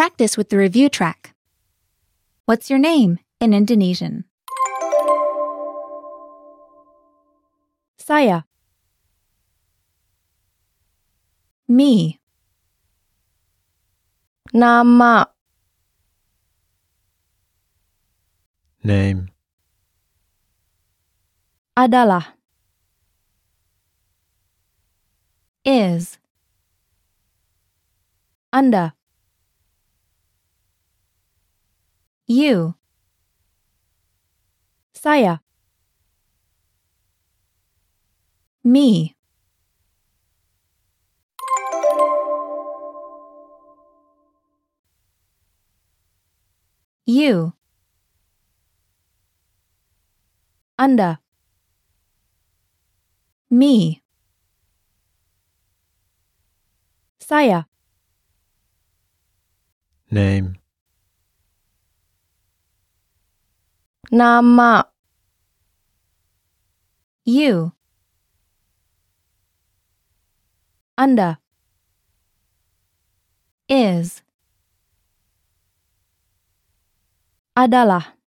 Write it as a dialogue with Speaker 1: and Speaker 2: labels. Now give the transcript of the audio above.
Speaker 1: practice with the review track. What's your name in Indonesian?
Speaker 2: Saya,
Speaker 1: Me,
Speaker 2: nama,
Speaker 3: name,
Speaker 2: adalah,
Speaker 1: is,
Speaker 2: Anda,
Speaker 1: you,
Speaker 2: saya,
Speaker 1: me. You,
Speaker 2: Anda,
Speaker 1: me,
Speaker 2: saya,
Speaker 3: name,
Speaker 2: nama,
Speaker 1: you,
Speaker 2: Anda,
Speaker 1: is,
Speaker 2: adalah,